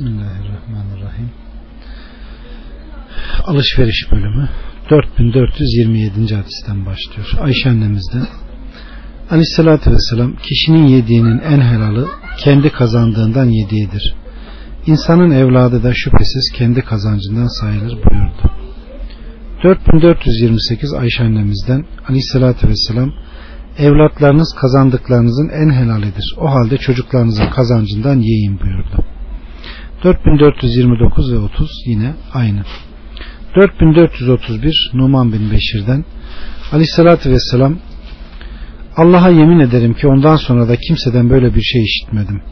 Bismillahirrahmanirrahim. Alışveriş bölümü 4427. hadisten başlıyor. Ayşe annemizden Aleyhissalatü Vesselam kişinin yediğinin en helalı kendi kazandığından yediğidir. İnsanın evladı da şüphesiz kendi kazancından sayılır buyurdu. 4428 Ayşe annemizden Aleyhissalatü Vesselam evlatlarınız kazandıklarınızın en helalidir. O halde çocuklarınızın kazancından yiyin buyurdu. 4429 ve 30 yine aynı. 4431 Numan bin Beşir'den Aleyhissalatü Vesselam Allah'a yemin ederim ki ondan sonra da kimseden böyle bir şey işitmedim.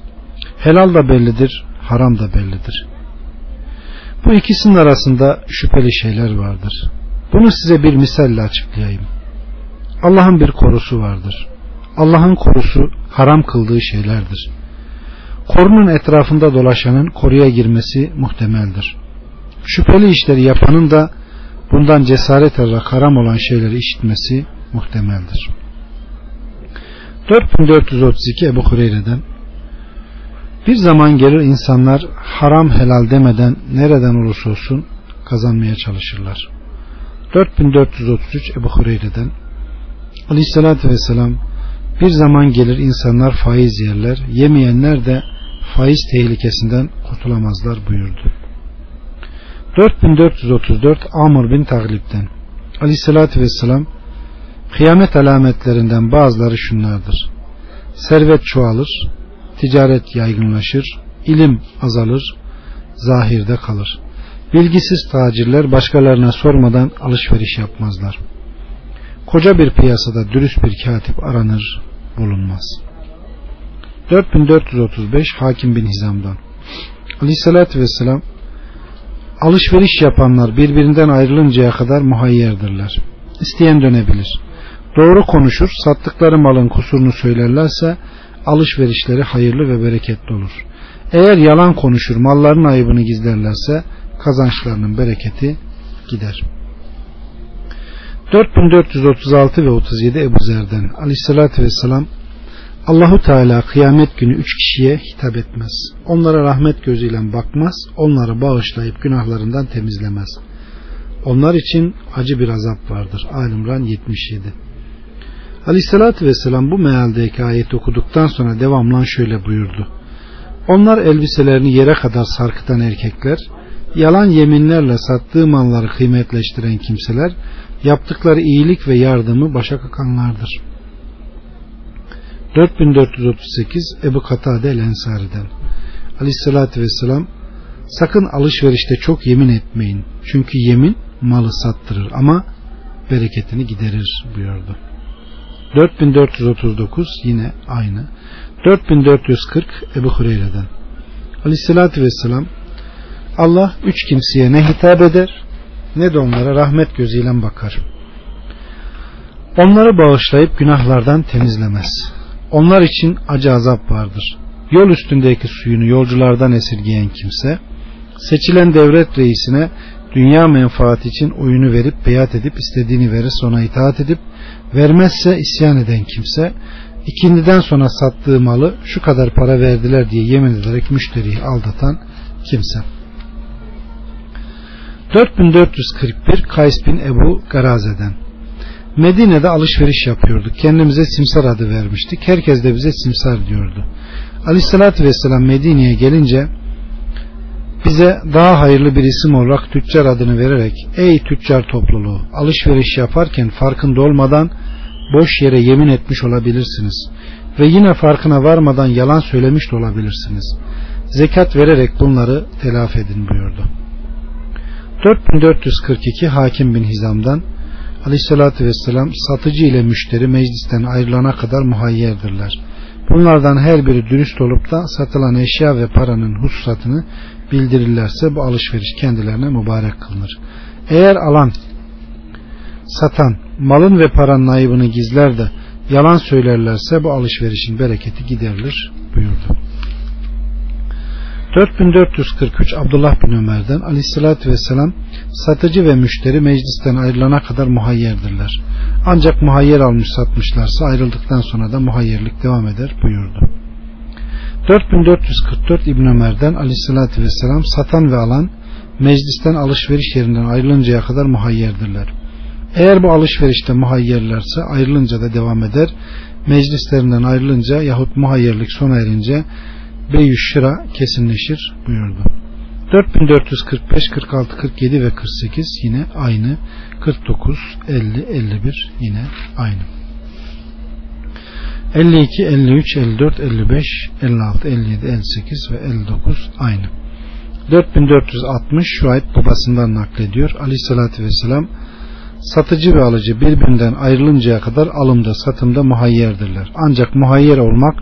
Helal da bellidir, haram da bellidir. Bu ikisinin arasında şüpheli şeyler vardır. Bunu size bir misalle açıklayayım. Allah'ın bir korusu vardır. Allah'ın korusu haram kıldığı şeylerdir. Korunun etrafında dolaşanın koruya girmesi muhtemeldir. Şüpheli işleri yapanın da bundan cesaret alarak haram olan şeyleri işitmesi muhtemeldir. 4432 Ebu Hureyre'den Bir zaman gelir insanlar haram helal demeden nereden olursa olsun kazanmaya çalışırlar. 4433 Ebu Hureyre'den Aleyhissalatü Vesselam bir zaman gelir insanlar faiz yerler, yemeyenler de faiz tehlikesinden kurtulamazlar buyurdu. 4434 Amr bin Taglip'ten Aleyhissalatü Vesselam Kıyamet alametlerinden bazıları şunlardır. Servet çoğalır, ticaret yaygınlaşır, ilim azalır, zahirde kalır. Bilgisiz tacirler başkalarına sormadan alışveriş yapmazlar. Koca bir piyasada dürüst bir katip aranır, bulunmaz. 4435 Hakim bin Hizam'dan Aleyhissalatü Vesselam Alışveriş yapanlar birbirinden ayrılıncaya kadar muhayyerdirler. İsteyen dönebilir. Doğru konuşur, sattıkları malın kusurunu söylerlerse alışverişleri hayırlı ve bereketli olur. Eğer yalan konuşur, malların ayıbını gizlerlerse kazançlarının bereketi gider. 4436 ve 37 Ebu Zer'den Aleyhisselatü Vesselam Allahu Teala kıyamet günü üç kişiye hitap etmez. Onlara rahmet gözüyle bakmaz, onları bağışlayıp günahlarından temizlemez. Onlar için acı bir azap vardır. Alimran 77 Aleyhissalatü Vesselam bu mealdeki ayeti okuduktan sonra devamlan şöyle buyurdu. Onlar elbiselerini yere kadar sarkıtan erkekler, yalan yeminlerle sattığı malları kıymetleştiren kimseler, yaptıkları iyilik ve yardımı başa kakanlardır. 4438 Ebu Katade el Ensari'den Aleyhissalatü Vesselam sakın alışverişte çok yemin etmeyin. Çünkü yemin malı sattırır ama bereketini giderir buyurdu. 4439 yine aynı. 4440 Ebu Hureyre'den. Aleyhissalatü vesselam Allah üç kimseye ne hitap eder ne de onlara rahmet gözüyle bakar. Onları bağışlayıp günahlardan temizlemez. Onlar için acı azap vardır. Yol üstündeki suyunu yolculardan esirgeyen kimse, seçilen devlet reisine dünya menfaati için oyunu verip beyat edip istediğini verir sonra itaat edip vermezse isyan eden kimse ikindiden sonra sattığı malı şu kadar para verdiler diye yemin ederek müşteriyi aldatan kimse. 4441 Kays bin Ebu Garaze'den Medine'de alışveriş yapıyorduk. Kendimize simsar adı vermiştik. Herkes de bize simsar diyordu. Aleyhissalatü Vesselam Medine'ye gelince bize daha hayırlı bir isim olarak tüccar adını vererek ey tüccar topluluğu alışveriş yaparken farkında olmadan boş yere yemin etmiş olabilirsiniz ve yine farkına varmadan yalan söylemiş de olabilirsiniz. Zekat vererek bunları telafi edin buyurdu. 4442 Hakim bin Hizam'dan Aleyhisselatü Vesselam satıcı ile müşteri meclisten ayrılana kadar muhayyerdirler. Bunlardan her biri dürüst olup da satılan eşya ve paranın hususatını bildirirlerse bu alışveriş kendilerine mübarek kılınır. Eğer alan satan malın ve paranın ayıbını gizler de yalan söylerlerse bu alışverişin bereketi giderilir buyurdu. 4443 Abdullah bin Ömer'den aleyhissalatü vesselam satıcı ve müşteri meclisten ayrılana kadar muhayyerdirler. Ancak muhayyer almış satmışlarsa ayrıldıktan sonra da muhayyerlik devam eder buyurdu. 4444 İbn Ömer'den aleyhissalatü vesselam satan ve alan meclisten alışveriş yerinden ayrılıncaya kadar muhayyerdirler. Eğer bu alışverişte muhayyerlerse ayrılınca da devam eder. Meclislerinden ayrılınca yahut muhayyerlik sona erince beyüş şıra kesinleşir buyurdu. 4445, 46, 47 ve 48 yine aynı. 49, 50, 51 yine aynı. 52, 53, 54, 55, 56, 57, 58 ve 59 aynı. 4460 Şuayb babasından naklediyor. Aleyhissalatü vesselam satıcı ve alıcı birbirinden ayrılıncaya kadar alımda satımda muhayyerdirler. Ancak muhayyer olmak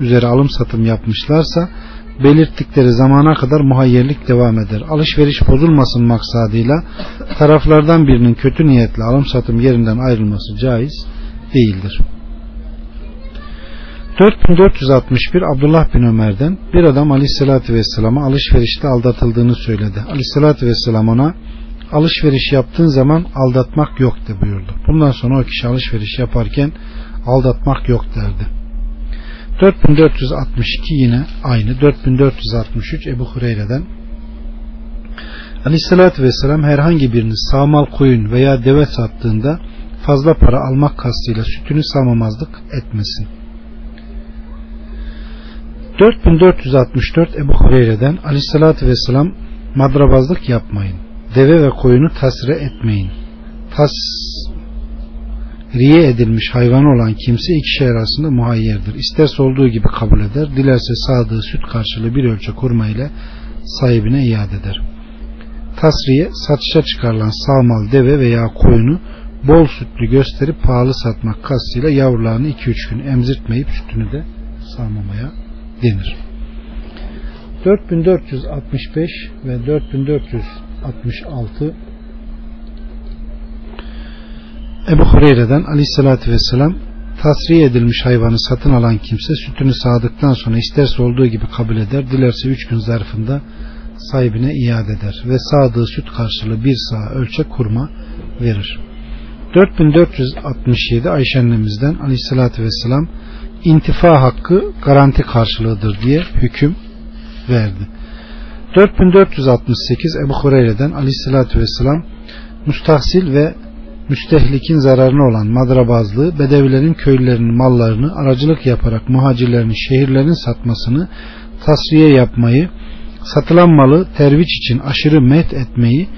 üzere alım satım yapmışlarsa belirttikleri zamana kadar muhayyerlik devam eder. Alışveriş bozulmasın maksadıyla taraflardan birinin kötü niyetle alım satım yerinden ayrılması caiz değildir. 4461 Abdullah bin Ömer'den bir adam aleyhissalatü vesselama alışverişte aldatıldığını söyledi. Aleyhissalatü vesselam ona alışveriş yaptığın zaman aldatmak yok de buyurdu. Bundan sonra o kişi alışveriş yaparken aldatmak yok derdi. 4462 yine aynı. 4463 Ebu Hureyre'den Aleyhissalatü Vesselam herhangi birini sağmal koyun veya deve sattığında fazla para almak kastıyla sütünü sağmamazlık etmesin. 4464 Ebu Hureyre'den Aleyhissalatü Vesselam madrabazlık yapmayın. Deve ve koyunu tasire etmeyin. Tas riye edilmiş hayvan olan kimse iki şey arasında muhayyerdir. İsterse olduğu gibi kabul eder, dilerse sağdığı süt karşılığı bir ölçü kurma ile sahibine iade eder. Tasriye, satışa çıkarılan sağmal deve veya koyunu bol sütlü gösterip pahalı satmak kastıyla yavrularını 2-3 gün emzirtmeyip sütünü de sağmamaya denir. 4465 ve 4466 Ebu Hureyre'den aleyhissalatü vesselam tasriye edilmiş hayvanı satın alan kimse sütünü sağdıktan sonra isterse olduğu gibi kabul eder, dilerse üç gün zarfında sahibine iade eder ve sağdığı süt karşılığı bir sağ ölçe kurma verir. 4467 Ayşe annemizden aleyhissalatü vesselam intifa hakkı garanti karşılığıdır diye hüküm verdi. 4468 Ebu Hureyre'den aleyhissalatü vesselam müstahsil ve müstehlikin zararına olan madrabazlığı, bedevilerin köylülerinin mallarını aracılık yaparak muhacirlerin şehirlerin satmasını, tasriye yapmayı, satılan malı terviç için aşırı met etmeyi,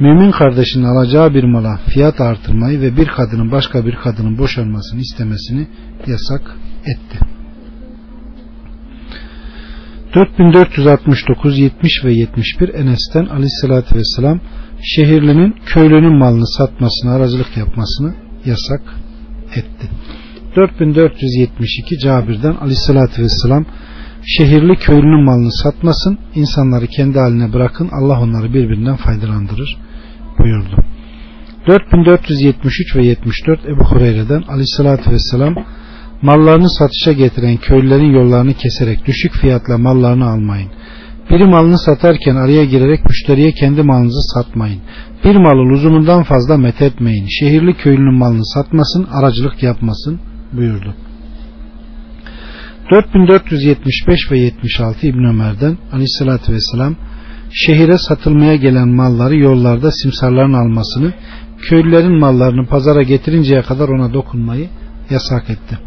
mümin kardeşinin alacağı bir mala fiyat artırmayı ve bir kadının başka bir kadının boşanmasını istemesini yasak etti. 4469, 70 ve 71 Enes'ten aleyhissalatü vesselam şehirlinin köylünün malını satmasını, aracılık yapmasını yasak etti. 4472 Cabir'den aleyhissalatü vesselam şehirli köylünün malını satmasın, insanları kendi haline bırakın, Allah onları birbirinden faydalandırır buyurdu. 4473 ve 74 Ebu Hureyre'den aleyhissalatü vesselam mallarını satışa getiren köylülerin yollarını keserek düşük fiyatla mallarını almayın. Biri malını satarken araya girerek müşteriye kendi malınızı satmayın. Bir malı lüzumundan fazla methetmeyin. Şehirli köylünün malını satmasın, aracılık yapmasın buyurdu. 4475 ve 76 İbn Ömer'den Aleyhisselatü Vesselam şehire satılmaya gelen malları yollarda simsarların almasını, köylülerin mallarını pazara getirinceye kadar ona dokunmayı yasak etti.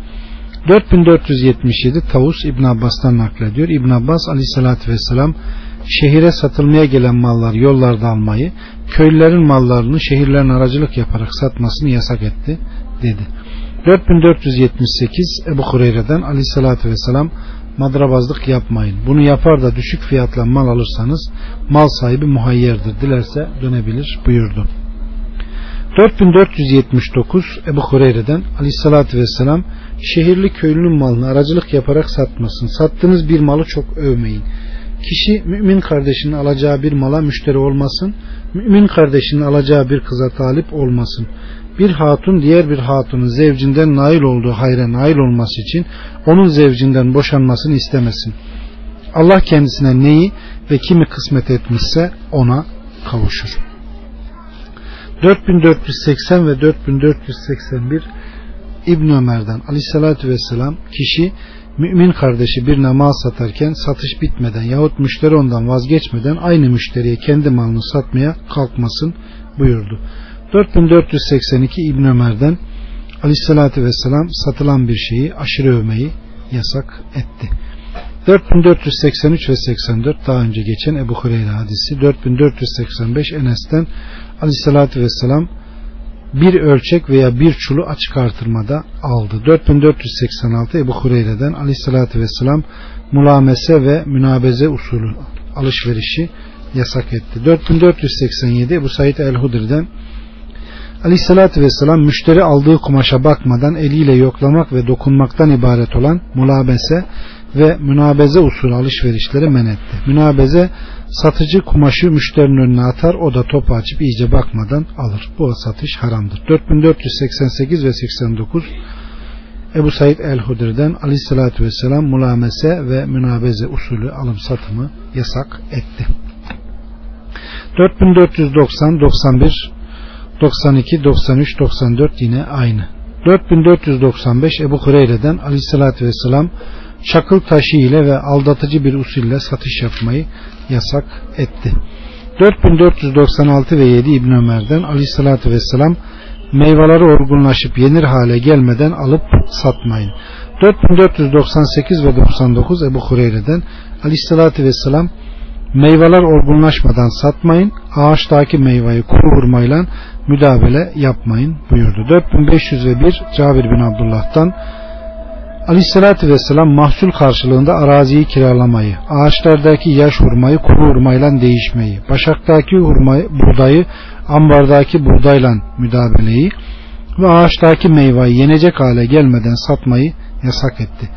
4477 Tavus İbn Abbas'tan naklediyor. İbn Abbas aleyhissalatü vesselam şehire satılmaya gelen mallar yollarda almayı, köylülerin mallarını şehirlerin aracılık yaparak satmasını yasak etti dedi. 4478 Ebu Hureyre'den aleyhissalatü vesselam madrabazlık yapmayın. Bunu yapar da düşük fiyatla mal alırsanız mal sahibi muhayyerdir. Dilerse dönebilir buyurdu. 4479 Ebu Hureyre'den aleyhissalatü vesselam şehirli köylünün malını aracılık yaparak satmasın. Sattığınız bir malı çok övmeyin. Kişi mümin kardeşinin alacağı bir mala müşteri olmasın. Mümin kardeşinin alacağı bir kıza talip olmasın. Bir hatun diğer bir hatunun zevcinden nail olduğu hayra nail olması için onun zevcinden boşanmasını istemesin. Allah kendisine neyi ve kimi kısmet etmişse ona kavuşur. 4480 ve 4481 İbn Ömer'den aleyhissalatü vesselam kişi mümin kardeşi birine mal satarken satış bitmeden yahut müşteri ondan vazgeçmeden aynı müşteriye kendi malını satmaya kalkmasın buyurdu. 4482 İbn Ömer'den Aleyhisselatü Vesselam satılan bir şeyi aşırı övmeyi yasak etti. 4483 ve 84 daha önce geçen Ebu Hureyre hadisi 4485 Enes'ten Aleyhisselatü Vesselam bir ölçek veya bir çulu açık artırmada aldı. 4486 Ebu Hureyre'den Aleyhisselatü Vesselam mulamese ve münabeze usulü alışverişi yasak etti. 4487 Ebu Said el-Hudri'den Aleyhissalatü Vesselam müşteri aldığı kumaşa bakmadan eliyle yoklamak ve dokunmaktan ibaret olan mulabese ve münabeze usulü alışverişleri men etti. Münabeze satıcı kumaşı müşterinin önüne atar o da topu açıp iyice bakmadan alır. Bu satış haramdır. 4488 ve 89 Ebu Said el-Hudri'den aleyhissalatü vesselam mulamese ve münabeze usulü alım satımı yasak etti. 4490, 91, 92, 93, 94 yine aynı. 4495 Ebu Hureyre'den aleyhissalatü vesselam çakıl taşı ile ve aldatıcı bir usulle satış yapmayı yasak etti. 4496 ve 7 İbn Ömer'den aleyhissalatü vesselam meyveleri olgunlaşıp yenir hale gelmeden alıp satmayın. 4498 ve 99 Ebu Hureyre'den aleyhissalatü vesselam meyveler olgunlaşmadan satmayın ağaçtaki meyveyi kuru hurmayla müdabele yapmayın buyurdu. 4501 Cabir bin Abdullah'tan Aleyhissalatü Vesselam mahsul karşılığında araziyi kiralamayı, ağaçlardaki yaş hurmayı kuru hurmayla değişmeyi, başaktaki hurmayı, buğdayı ambardaki buğdayla müdabeleyi ve ağaçtaki meyveyi yenecek hale gelmeden satmayı yasak etti.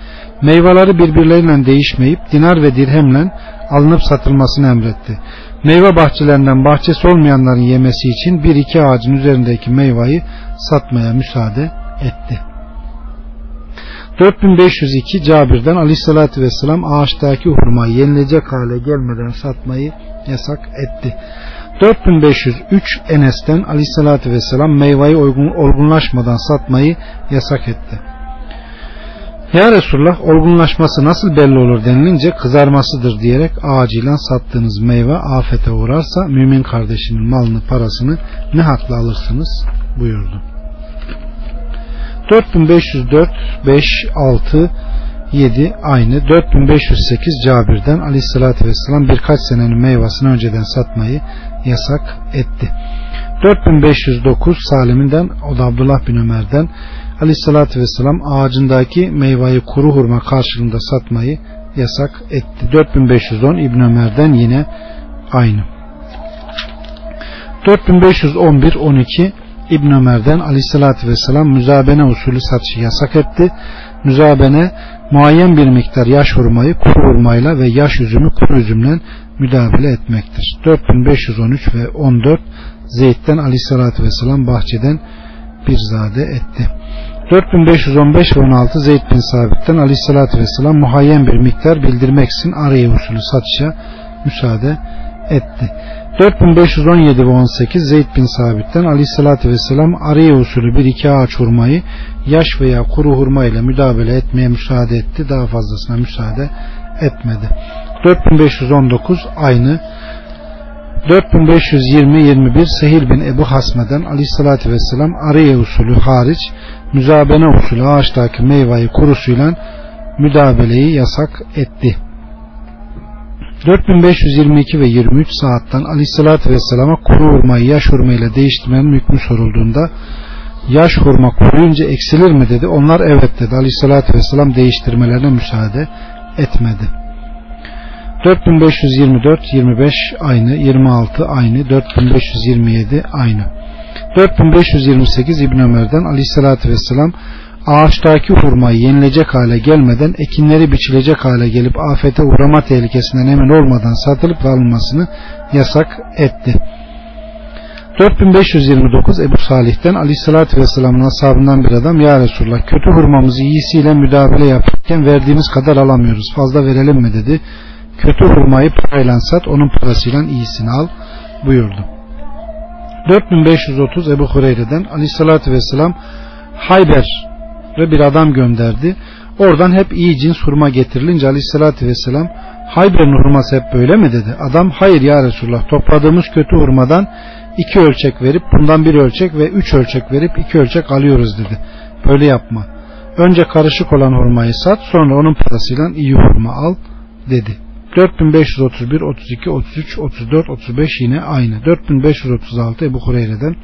Meyveleri birbirleriyle değişmeyip dinar ve dirhemle alınıp satılmasını emretti. Meyve bahçelerinden bahçesi olmayanların yemesi için bir iki ağacın üzerindeki meyveyi satmaya müsaade etti. 4502 Cabir'den aleyhissalatü vesselam ağaçtaki hurmayı yenilecek hale gelmeden satmayı yasak etti. 4503 Enes'ten aleyhissalatü vesselam meyveyi olgunlaşmadan satmayı yasak etti. Ya Resulullah olgunlaşması nasıl belli olur denilince kızarmasıdır diyerek ağacıyla sattığınız meyve afete uğrarsa mümin kardeşinin malını parasını ne hakla alırsınız buyurdu. 4504 5 6 7 aynı 4508 Cabir'den aleyhissalatü vesselam birkaç senenin meyvasını önceden satmayı yasak etti. 4509 Salim'inden o da Abdullah bin Ömer'den aleyhissalatü vesselam ağacındaki meyveyi kuru hurma karşılığında satmayı yasak etti. 4510 İbn Ömer'den yine aynı. 4511 12 İbn Ömer'den aleyhissalatü vesselam müzabene usulü satışı yasak etti. Müzabene muayyen bir miktar yaş hurmayı kuru hurmayla ve yaş üzümü kuru üzümle müdahale etmektir. 4513 ve 14 Zeyd'den aleyhissalatü vesselam bahçeden bir zade etti. 4515 ve 16 Zeyd bin Sabit'ten aleyhissalatü vesselam muhayyen bir miktar bildirmek için araya usulü satışa müsaade etti. 4517 ve 18 Zeyd bin Sabit'ten aleyhissalatü vesselam araya usulü bir iki ağaç hurmayı yaş veya kuru hurma ile müdahale etmeye müsaade etti. Daha fazlasına müsaade etmedi. 4519 aynı 4520-21 Sehil bin Ebu Hasme'den aleyhissalatü vesselam araya usulü hariç müzabene usulü ağaçtaki meyveyi kurusuyla müdabeleyi yasak etti. 4522 ve 23 saatten aleyhissalatü vesselama kuru hurmayı yaş hurmayla değiştirmenin hükmü sorulduğunda yaş hurma kuruyunca eksilir mi dedi. Onlar evet dedi. Aleyhissalatü vesselam değiştirmelerine müsaade etmedi. 4524 25 aynı 26 aynı 4527 aynı 4528 İbn Ömer'den Aleyhissalatü vesselam ağaçtaki hurmayı yenilecek hale gelmeden ekinleri biçilecek hale gelip afete uğrama tehlikesinden emin olmadan satılıp alınmasını yasak etti. 4529 Ebu Salih'ten Aleyhisselatü Vesselam'ın ashabından bir adam Ya Resulullah kötü hurmamızı iyisiyle müdahale yaparken verdiğimiz kadar alamıyoruz fazla verelim mi dedi. Kötü hurmayı parayla sat onun parasıyla iyisini al buyurdu. 4530 Ebu Hureyre'den Aleyhisselatü Vesselam Hayber ve bir adam gönderdi. Oradan hep iyi cins hurma getirilince aleyhissalatü vesselam Hayber'in hurması hep böyle mi dedi. Adam hayır ya Resulullah topladığımız kötü hurmadan iki ölçek verip bundan bir ölçek ve üç ölçek verip iki ölçek alıyoruz dedi. Böyle yapma. Önce karışık olan hurmayı sat sonra onun parasıyla iyi hurma al dedi. 4531, 32, 33, 34, 35 yine aynı. 4536 Ebu Hureyre'den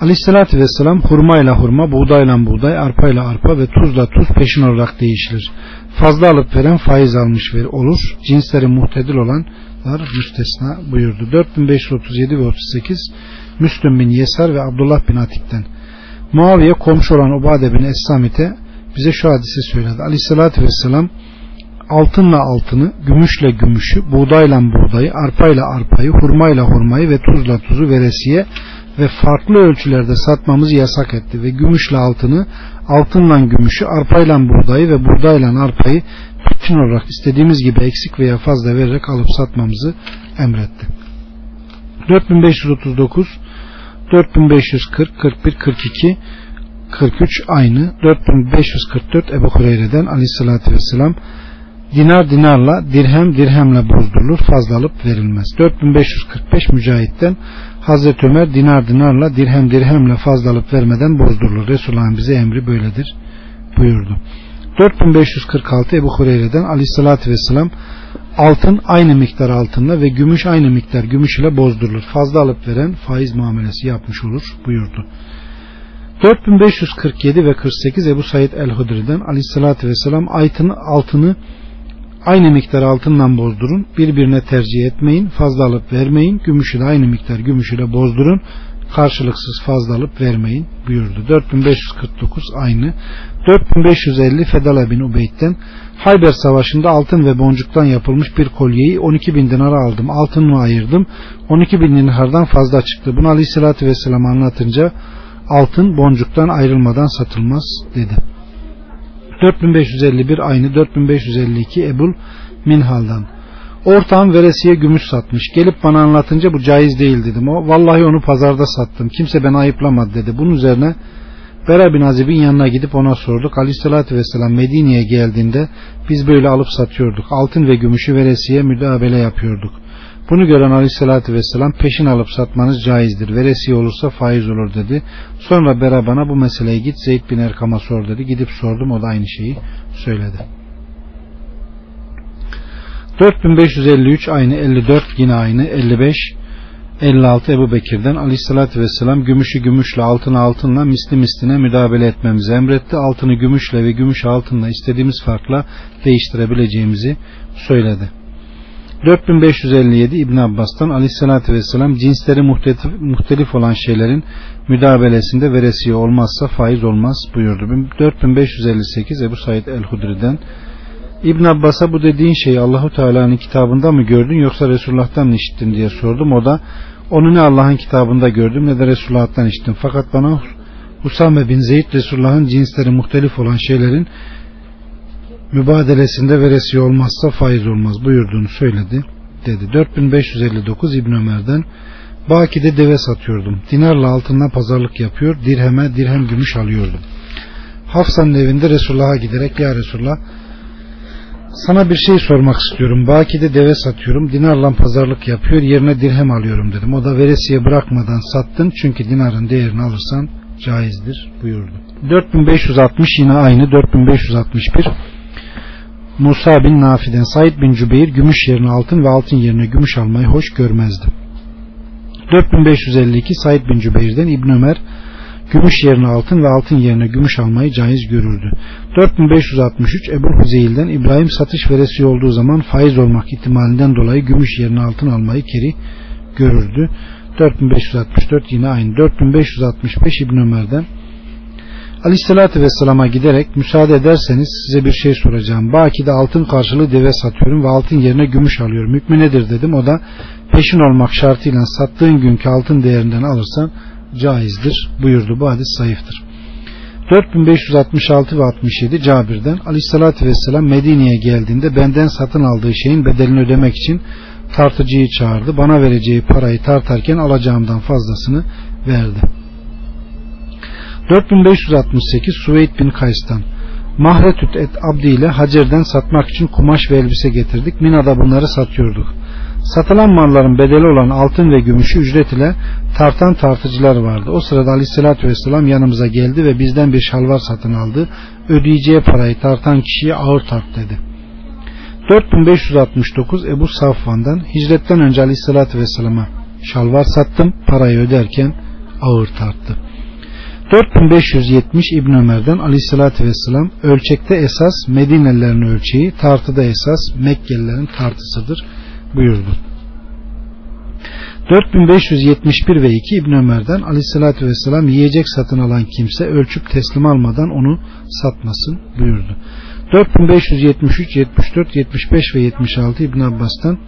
Aleyhissalatü Vesselam hurmayla hurma, buğdayla buğday, arpayla arpa ve tuzla tuz peşin olarak değişilir. Fazla alıp veren faiz almış ver olur. Cinsleri muhtedil olanlar müstesna buyurdu. 4537 ve 38 Müslüm bin Yesar ve Abdullah bin Atik'ten. Muaviye komşu olan Ubade bin Es-Samit'e bize şu hadisi söyledi. Aleyhissalatü Vesselam altınla altını, gümüşle gümüşü, buğdayla buğdayı, arpayla arpayı, hurmayla hurmayı ve tuzla tuzu veresiye ve farklı ölçülerde satmamızı yasak etti ve gümüşle altını, altınla gümüşü, arpayla buğdayı ve buğdayla arpayı bütün olarak istediğimiz gibi eksik veya fazla vererek alıp satmamızı emretti. 4539 4540 41 42 43 aynı 4544 Ebu Hureyre'den aleyhissalatü vesselam dinar dinarla dirhem dirhemle bozdurulur fazla alıp verilmez 4545 Mücahit'ten Hazreti Ömer dinar dinarla dirhem dirhemle fazla alıp vermeden bozdurulur Resulullah'ın bize emri böyledir buyurdu 4546 Ebu Hureyre'den aleyhissalatü vesselam altın aynı miktar altınla ve gümüş aynı miktar gümüş ile bozdurulur. Fazla alıp veren faiz muamelesi yapmış olur buyurdu. 4547 ve 48 Ebu Said el-Hudri'den aleyhissalatü vesselam altını, altını aynı miktar altından bozdurun. Birbirine tercih etmeyin. Fazla alıp vermeyin. Gümüşü de aynı miktar gümüş ile bozdurun. Karşılıksız fazla alıp vermeyin buyurdu. 4549 aynı. 4550 Fedala bin Ubeyd'den Hayber Savaşı'nda altın ve boncuktan yapılmış bir kolyeyi 12 bin dinara aldım. Altınımı ayırdım. 12 bin dinardan fazla çıktı. Bunu Aleyhisselatü Vesselam anlatınca altın boncuktan ayrılmadan satılmaz dedi. 4551 aynı 4552 Ebul Minhal'dan. Ortağım veresiye gümüş satmış. Gelip bana anlatınca bu caiz değil dedim. O vallahi onu pazarda sattım. Kimse beni ayıplamadı dedi. Bunun üzerine Bera bin Azib'in yanına gidip ona sorduk. Aleyhissalatü vesselam Medine'ye geldiğinde biz böyle alıp satıyorduk. Altın ve gümüşü veresiye müdabele yapıyorduk. Bunu gören Aleyhisselatü Vesselam peşin alıp satmanız caizdir. Veresiye olursa faiz olur dedi. Sonra Bera bana bu meseleyi git Zeyd bin Erkam'a sor dedi. Gidip sordum o da aynı şeyi söyledi. 4553 aynı 54 yine aynı 55 56 Ebu Bekir'den aleyhissalatü vesselam gümüşü gümüşle altını altınla misli misline müdabele etmemizi emretti. Altını gümüşle ve gümüş altınla istediğimiz farkla değiştirebileceğimizi söyledi. 4557 İbn Abbas'tan aleyhissalatü vesselam cinsleri muhtelif, muhtelif olan şeylerin müdabelesinde veresiye olmazsa faiz olmaz buyurdu. 4558 Ebu Said el-Hudri'den İbn Abbas'a bu dediğin şeyi Allahu Teala'nın kitabında mı gördün yoksa Resulullah'tan mı işittin diye sordum. O da onu ne Allah'ın kitabında gördüm ne de Resulullah'tan işittim. Fakat bana Usame bin Zeyd Resulullah'ın cinsleri muhtelif olan şeylerin mübadelesinde veresi olmazsa faiz olmaz buyurduğunu söyledi dedi. 4559 İbn Ömer'den Baki'de deve satıyordum. Dinarla altından pazarlık yapıyor. Dirheme dirhem gümüş alıyordum. Hafsa'nın evinde Resulullah'a giderek ya Resulullah sana bir şey sormak istiyorum. Baki'de deve satıyorum. Dinarla pazarlık yapıyor. Yerine dirhem alıyorum dedim. O da veresiye bırakmadan sattın. Çünkü dinarın değerini alırsan caizdir buyurdu. 4560 yine aynı 4561 Musa bin Nafi'den Said bin Cübeyr gümüş yerine altın ve altın yerine gümüş almayı hoş görmezdi. 4552 Said bin Cübeyr'den İbn Ömer gümüş yerine altın ve altın yerine gümüş almayı caiz görürdü. 4563 Ebu Hüzeyil'den İbrahim satış veresi olduğu zaman faiz olmak ihtimalinden dolayı gümüş yerine altın almayı keri görürdü. 4564 yine aynı. 4565 İbn Ömer'den Aleyhisselatü Vesselam'a giderek müsaade ederseniz size bir şey soracağım. Baki'de altın karşılığı deve satıyorum ve altın yerine gümüş alıyorum. Hükmü nedir dedim. O da peşin olmak şartıyla sattığın günkü altın değerinden alırsan caizdir buyurdu. Bu hadis zayıftır. 4566 ve 67 Cabir'den Aleyhisselatü Vesselam Medine'ye geldiğinde benden satın aldığı şeyin bedelini ödemek için tartıcıyı çağırdı. Bana vereceği parayı tartarken alacağımdan fazlasını verdi. 4568 Suveyd bin Kays'tan Mahretüt et Abdi ile Hacer'den satmak için kumaş ve elbise getirdik. Mina'da bunları satıyorduk. Satılan malların bedeli olan altın ve gümüşü ücret ile tartan tartıcılar vardı. O sırada aleyhissalatü vesselam yanımıza geldi ve bizden bir şalvar satın aldı. Ödeyeceği parayı tartan kişiye ağır tart dedi. 4569 Ebu Safvan'dan hicretten önce aleyhissalatü vesselama şalvar sattım parayı öderken ağır tarttı. 4570 İbn Ömer'den aleyhissalatü vesselam ölçekte esas Medinelilerin ölçeği tartıda esas Mekkelilerin tartısıdır buyurdu. 4571 ve 2 İbn Ömer'den aleyhissalatü vesselam yiyecek satın alan kimse ölçüp teslim almadan onu satmasın buyurdu. 4573, 74, 75 ve 76 İbn Abbas'tan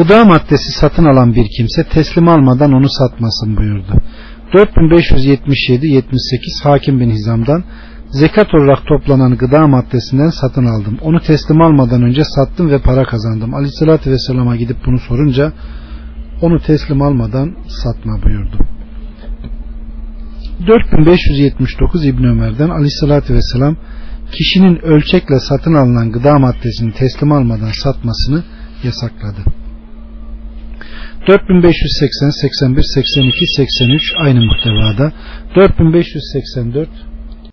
Gıda maddesi satın alan bir kimse teslim almadan onu satmasın buyurdu. 4577 78 Hakim bin Hizam'dan zekat olarak toplanan gıda maddesinden satın aldım. Onu teslim almadan önce sattım ve para kazandım. Aleyhissalatü Vesselam'a gidip bunu sorunca onu teslim almadan satma buyurdu. 4579 İbn Ömer'den Aleyhissalatü Vesselam kişinin ölçekle satın alınan gıda maddesini teslim almadan satmasını yasakladı. 4580, 81, 82, 83 aynı muhtevada. 4584